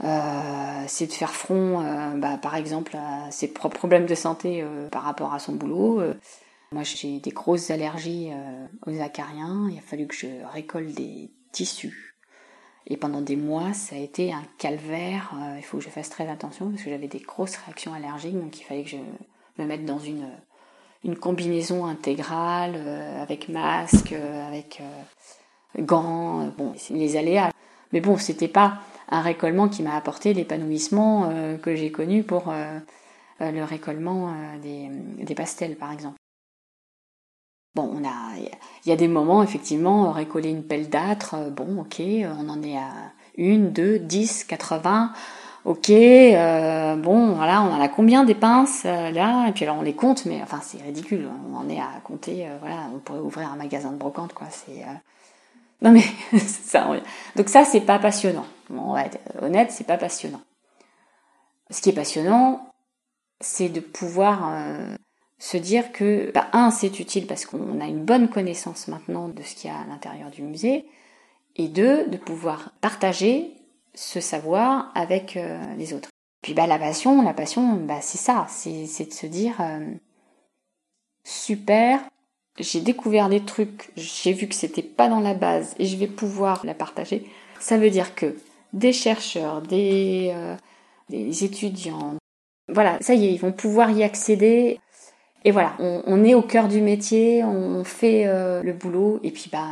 Euh, c'est de faire front, bah, par exemple, à ses propres problèmes de santé par rapport à son boulot. moi, j'ai des grosses allergies aux acariens. Il a fallu que je récolte des tissus. Et pendant des mois, ça a été un calvaire. il faut que je fasse très attention parce que j'avais des grosses réactions allergiques. Donc, il fallait que je me mette dans une une combinaison intégrale euh, avec masque, euh, avec euh, gants, bon, les aléas. Mais bon, c'était pas un récollement qui m'a apporté l'épanouissement que j'ai connu pour le récollement des, des, pastels, par exemple. Bon, on a, il y a des moments, effectivement, récoller une pelle d'âtre, bon, ok, on en est à une, deux, dix, quatre-vingts. Ok, euh, bon, voilà, on en a combien des pinces euh, là Et puis alors on les compte, mais enfin c'est ridicule. On en est à compter. Euh, voilà, on pourrait ouvrir un magasin de brocante, quoi. C'est [LAUGHS] non mais [LAUGHS] ça. Donc ça c'est pas passionnant. on va être honnête, c'est pas passionnant. Ce qui est passionnant, c'est de pouvoir se dire que bah, un c'est utile parce qu'on a une bonne connaissance maintenant de ce qu'il y a à l'intérieur du musée, et deux de pouvoir partager ce savoir avec euh, les autres. Puis bah la passion, la passion, bah c'est ça, c'est de se dire euh, super, j'ai découvert des trucs, j'ai vu que c'était pas dans la base et je vais pouvoir la partager. Ça veut dire que des chercheurs, des, euh, des étudiants, voilà, ça y est, ils vont pouvoir y accéder. Et voilà, on, est au cœur du métier, on fait le boulot et puis bah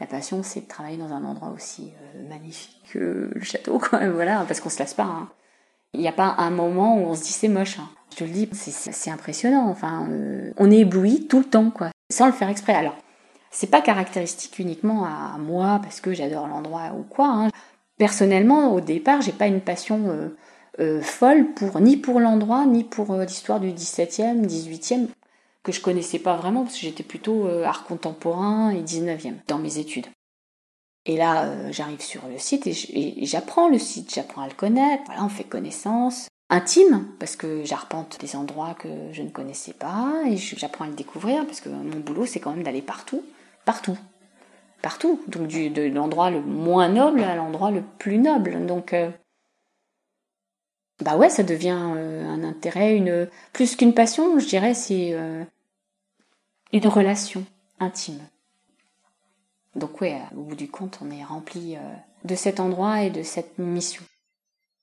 la passion, c'est de travailler dans un endroit aussi magnifique que le château, quoi. [LAUGHS] Voilà, parce qu'on se lasse pas. Hein. Il n'y a pas un moment où on se dit c'est moche. Hein. Je te le dis, c'est impressionnant. Enfin, euh, on est ébloui tout le temps, quoi, sans le faire exprès. Alors, c'est pas caractéristique uniquement à moi parce que j'adore l'endroit ou quoi. Hein. Personnellement, au départ, j'ai pas une passion euh, euh, folle pour ni pour l'endroit ni pour l'histoire du 17e, 18e que je connaissais pas vraiment parce que j'étais plutôt art contemporain et 19e dans mes études. Et là, euh, j'arrive sur le site et j'apprends le site, j'apprends à le connaître. Voilà, on fait connaissance intime parce que j'arpente des endroits que je ne connaissais pas et j'apprends à le découvrir parce que mon boulot c'est quand même d'aller partout, partout, partout. Donc du, de l'endroit le moins noble à l'endroit le plus noble. Donc euh, bah ouais, ça devient euh, un intérêt, plus qu'une passion, je dirais, c'est une relation intime. Donc ouais, au bout du compte, on est rempli de cet endroit et de cette mission.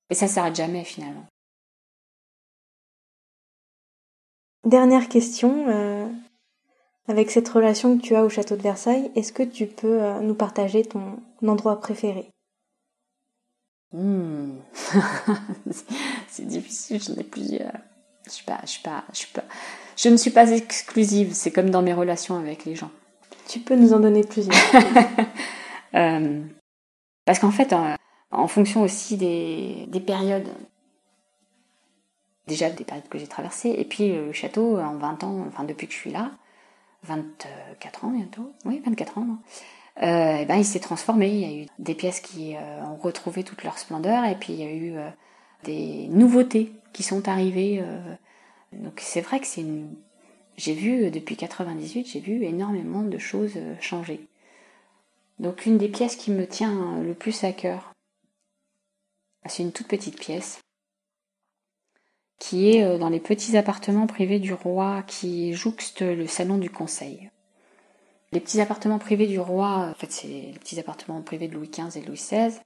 Et ça s'arrête jamais finalement. Dernière question, euh, avec cette relation que tu as au château de Versailles, est-ce que tu peux euh, nous partager ton endroit préféré? Hmm. [LAUGHS] C'est difficile, j'en ai plusieurs. Je suis pas, je suis pas, je suis pas, je ne suis pas exclusive. C'est comme dans mes relations avec les gens. Tu peux nous en donner plusieurs. [LAUGHS] euh, parce qu'en fait, en fonction aussi des, des périodes, déjà des périodes que j'ai traversées, et puis le château en 20 ans, enfin depuis que je suis là, 24 ans bientôt, oui 24 ans, euh, et ben, il s'est transformé, il y a eu des pièces qui euh, ont retrouvé toute leur splendeur, et puis il y a eu euh, des nouveautés qui sont arrivées. Euh. donc c'est vrai que c'est une... J'ai vu, depuis 98, j'ai vu énormément de choses changer. Donc une des pièces qui me tient le plus à cœur, c'est une toute petite pièce qui est dans les petits appartements privés du roi qui jouxte le salon du conseil. Les petits appartements privés du roi, en fait c'est les petits appartements privés de Louis XV et Louis XVI,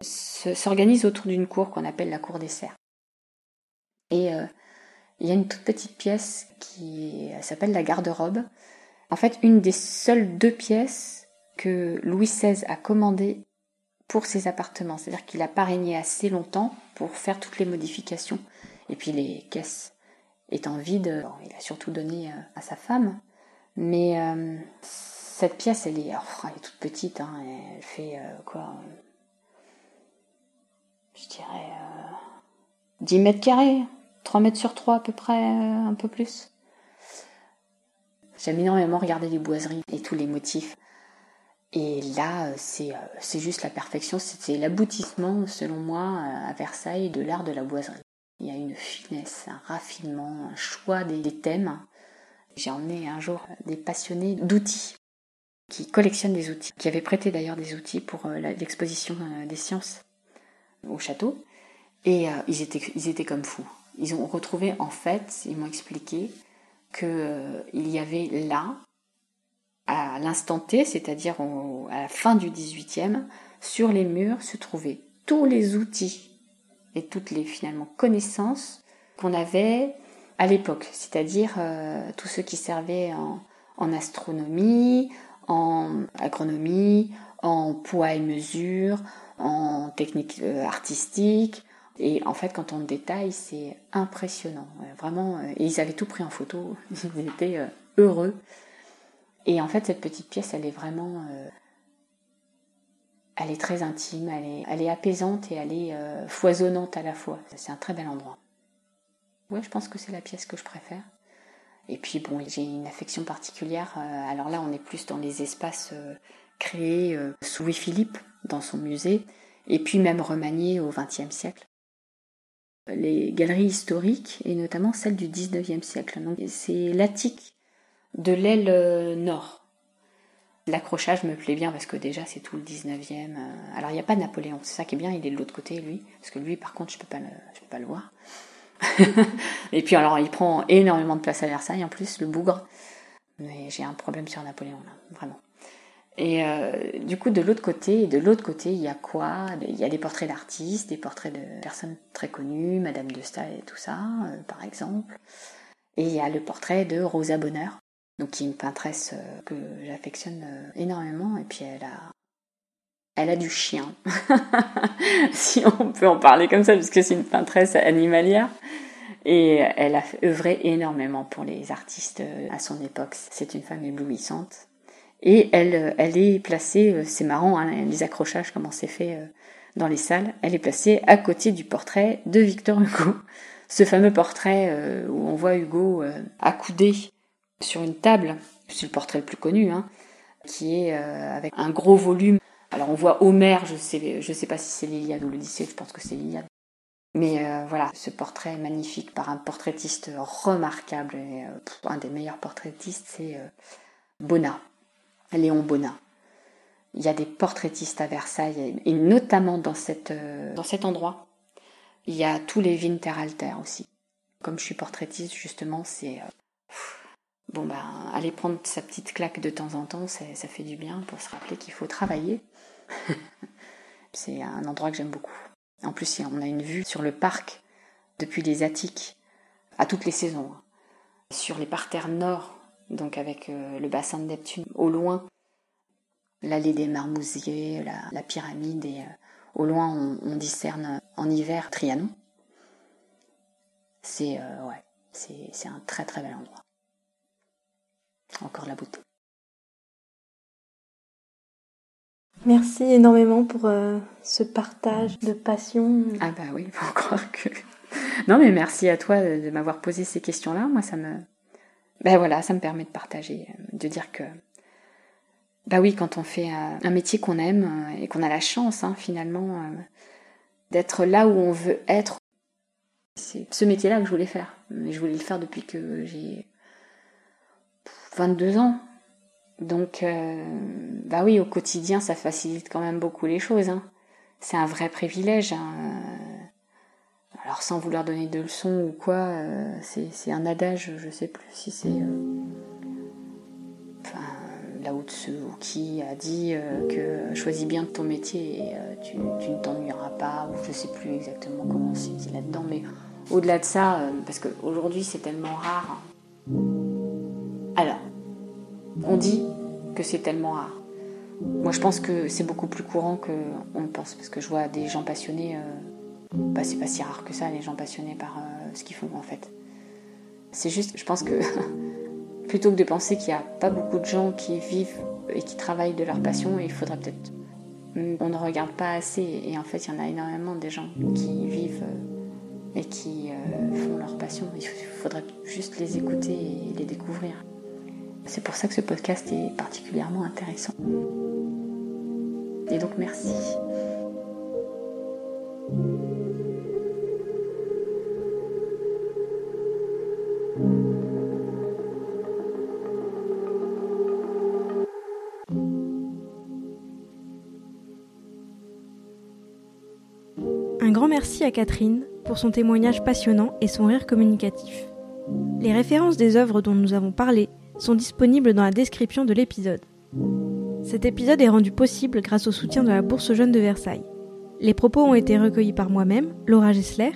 s'organisent autour d'une cour qu'on appelle la cour des serfs. Et euh, il y a une toute petite pièce qui s'appelle la garde-robe. En fait, une des seules deux pièces que Louis XVI a commandées pour ses appartements. C'est-à-dire qu'il a parrainé assez longtemps pour faire toutes les modifications. Et puis les caisses étant vides, il a surtout donné euh, à sa femme. Mais euh, cette pièce, elle est, oh, toute petite. Hein, elle fait euh, quoi Je dirais 10 mètres carrés. 3 mètres sur 3 à peu près, un peu plus. J'aime énormément regarder les boiseries et tous les motifs. Et là, euh, euh, c'est juste la perfection, c'est l'aboutissement, selon moi, euh, à Versailles, de l'art de la boiserie. Il y a une finesse, un raffinement, un choix des, thèmes. J'ai emmené un jour des passionnés d'outils, qui collectionnent des outils, qui avaient prêté d'ailleurs des outils pour l'exposition des sciences au château. Et ils, étaient, ils étaient comme fous. Ils ont retrouvé, en fait, ils m'ont expliqué qu'il y avait là à l'instant T, c'est-à-dire à la fin du 18e, sur les murs se trouvaient tous les outils et toutes les finalement connaissances qu'on avait à l'époque, c'est-à-dire euh, tout ce qui servait en, astronomie, en agronomie, en poids et mesure, en technique euh, artistique. Et en fait, quand on détaille, c'est impressionnant. Vraiment, euh, ils avaient tout pris en photo. [LAUGHS] Ils étaient heureux. Et en fait, cette petite pièce, elle est vraiment. Euh, elle est très intime, elle est, elle est apaisante et elle est euh, foisonnante à la fois. C'est un très bel endroit. Ouais, je pense que c'est la pièce que je préfère. Et puis bon, j'ai une affection particulière. Euh, alors là, on est plus dans les espaces créés sous Louis-Philippe, dans son musée, et puis même remaniés au XXe siècle. Les galeries historiques, et notamment celles du XIXe siècle. c'est l'attique de l'aile euh, nord. L'accrochage me plaît bien parce que déjà c'est tout le 19e. Euh. Alors il n'y a pas Napoléon, c'est ça qui est bien, il est de l'autre côté lui. Parce que lui par contre je je peux pas le voir. [LAUGHS] et puis alors il prend énormément de place à Versailles en plus, le bougre. Mais j'ai un problème sur Napoléon là, vraiment. Et euh, du coup, de l'autre côté, de l'autre côté, il y a quoi? Il y a des portraits d'artistes, des portraits de personnes très connues, Madame de Staël et tout ça, par exemple. Et il y a le portrait de Rosa Bonheur, donc qui est une peintresse euh, que j'affectionne euh, énormément et puis elle a elle a du chien. [LAUGHS] Si on peut en parler comme ça parce que c'est une peintresse animalière. Et elle a œuvré énormément pour les artistes euh, à son époque. C'est une femme éblouissante. Et elle elle est placée c'est marrant hein, les accrochages comment c'est fait dans les salles. Elle est placée à côté du portrait de Victor Hugo. Ce fameux portrait où on voit Hugo accoudé sur une table, c'est le portrait le plus connu, hein, qui est euh, avec un gros volume. Alors on voit Homère, je sais, je sais pas si c'est l'Iliade ou l'Odyssée, je pense que c'est l'Iliade. Mais euh, voilà, ce portrait magnifique par un portraitiste remarquable, euh, un des meilleurs portraitistes, c'est Bonnat, Léon Bonnat. Il y a des portraitistes à Versailles, et notamment dans, cette, dans cet endroit, il y a tous les Winterhalter aussi. Comme je suis portraitiste, justement, c'est bon bah aller prendre sa petite claque de temps en temps, ça fait du bien pour se rappeler qu'il faut travailler. [LAUGHS] c'est un endroit que j'aime beaucoup. En plus, on a une vue sur le parc depuis les attiques à toutes les saisons. Hein. Sur les parterres nord, donc avec euh, le bassin de Neptune au loin, l'allée des marmousiers, la, pyramide et euh, au loin on, discerne en hiver Trianon. C'est euh, ouais, c'est un très très bel endroit. Encore la beauté. Merci énormément pour euh, ce partage de passion. Ah bah oui, faut croire que. [LAUGHS] Non mais merci à toi de, m'avoir posé ces questions-là. Moi ça me, ben voilà, ça me permet de partager, de dire que, bah oui, quand on fait un métier qu'on aime euh, et qu'on a la chance hein, finalement euh, d'être là où on veut être, c'est ce métier-là que je voulais faire. Mais je voulais le faire depuis que j'ai 22 ans. Donc, euh, bah oui, au quotidien, ça facilite quand même beaucoup les choses. Hein. C'est un vrai privilège. Hein. Alors, sans vouloir donner de leçons ou quoi, euh, c'est un adage, je sais plus si c'est. Euh, enfin, là-haut ou qui a dit que choisis bien ton métier et tu, ne t'ennuieras pas, ou je sais plus exactement comment c'est dit là-dedans, mais au-delà de ça, parce qu'aujourd'hui c'est tellement rare. Alors, on dit que c'est tellement rare. Moi, je pense que c'est beaucoup plus courant qu'on le pense, parce que je vois des gens passionnés. Euh, bah, c'est pas si rare que ça, les gens passionnés par euh, ce qu'ils font en fait. C'est juste, je pense que [LAUGHS] plutôt que de penser qu'il n'y a pas beaucoup de gens qui vivent et qui travaillent de leur passion, il faudrait peut-être. On ne regarde pas assez, et en fait, il y en a énormément des gens qui vivent euh, et qui font leur passion. Il faudrait juste les écouter et les découvrir. C'est pour ça que ce podcast est particulièrement intéressant. Et donc merci. Un grand merci à Catherine pour son témoignage passionnant et son rire communicatif. Les références des œuvres dont nous avons parlé sont disponibles dans la description de l'épisode. Cet épisode est rendu possible grâce au soutien de la Bourse Jeune de Versailles. Les propos ont été recueillis par moi-même, Laura Gessler,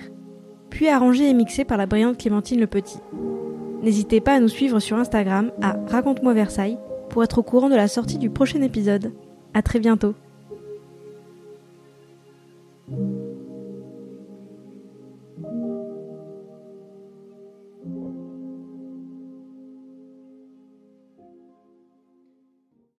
puis arrangés et mixés par la brillante Clémentine Le Petit. N'hésitez pas à nous suivre sur Instagram à Raconte-moi Versailles pour être au courant de la sortie du prochain épisode. À très bientôt.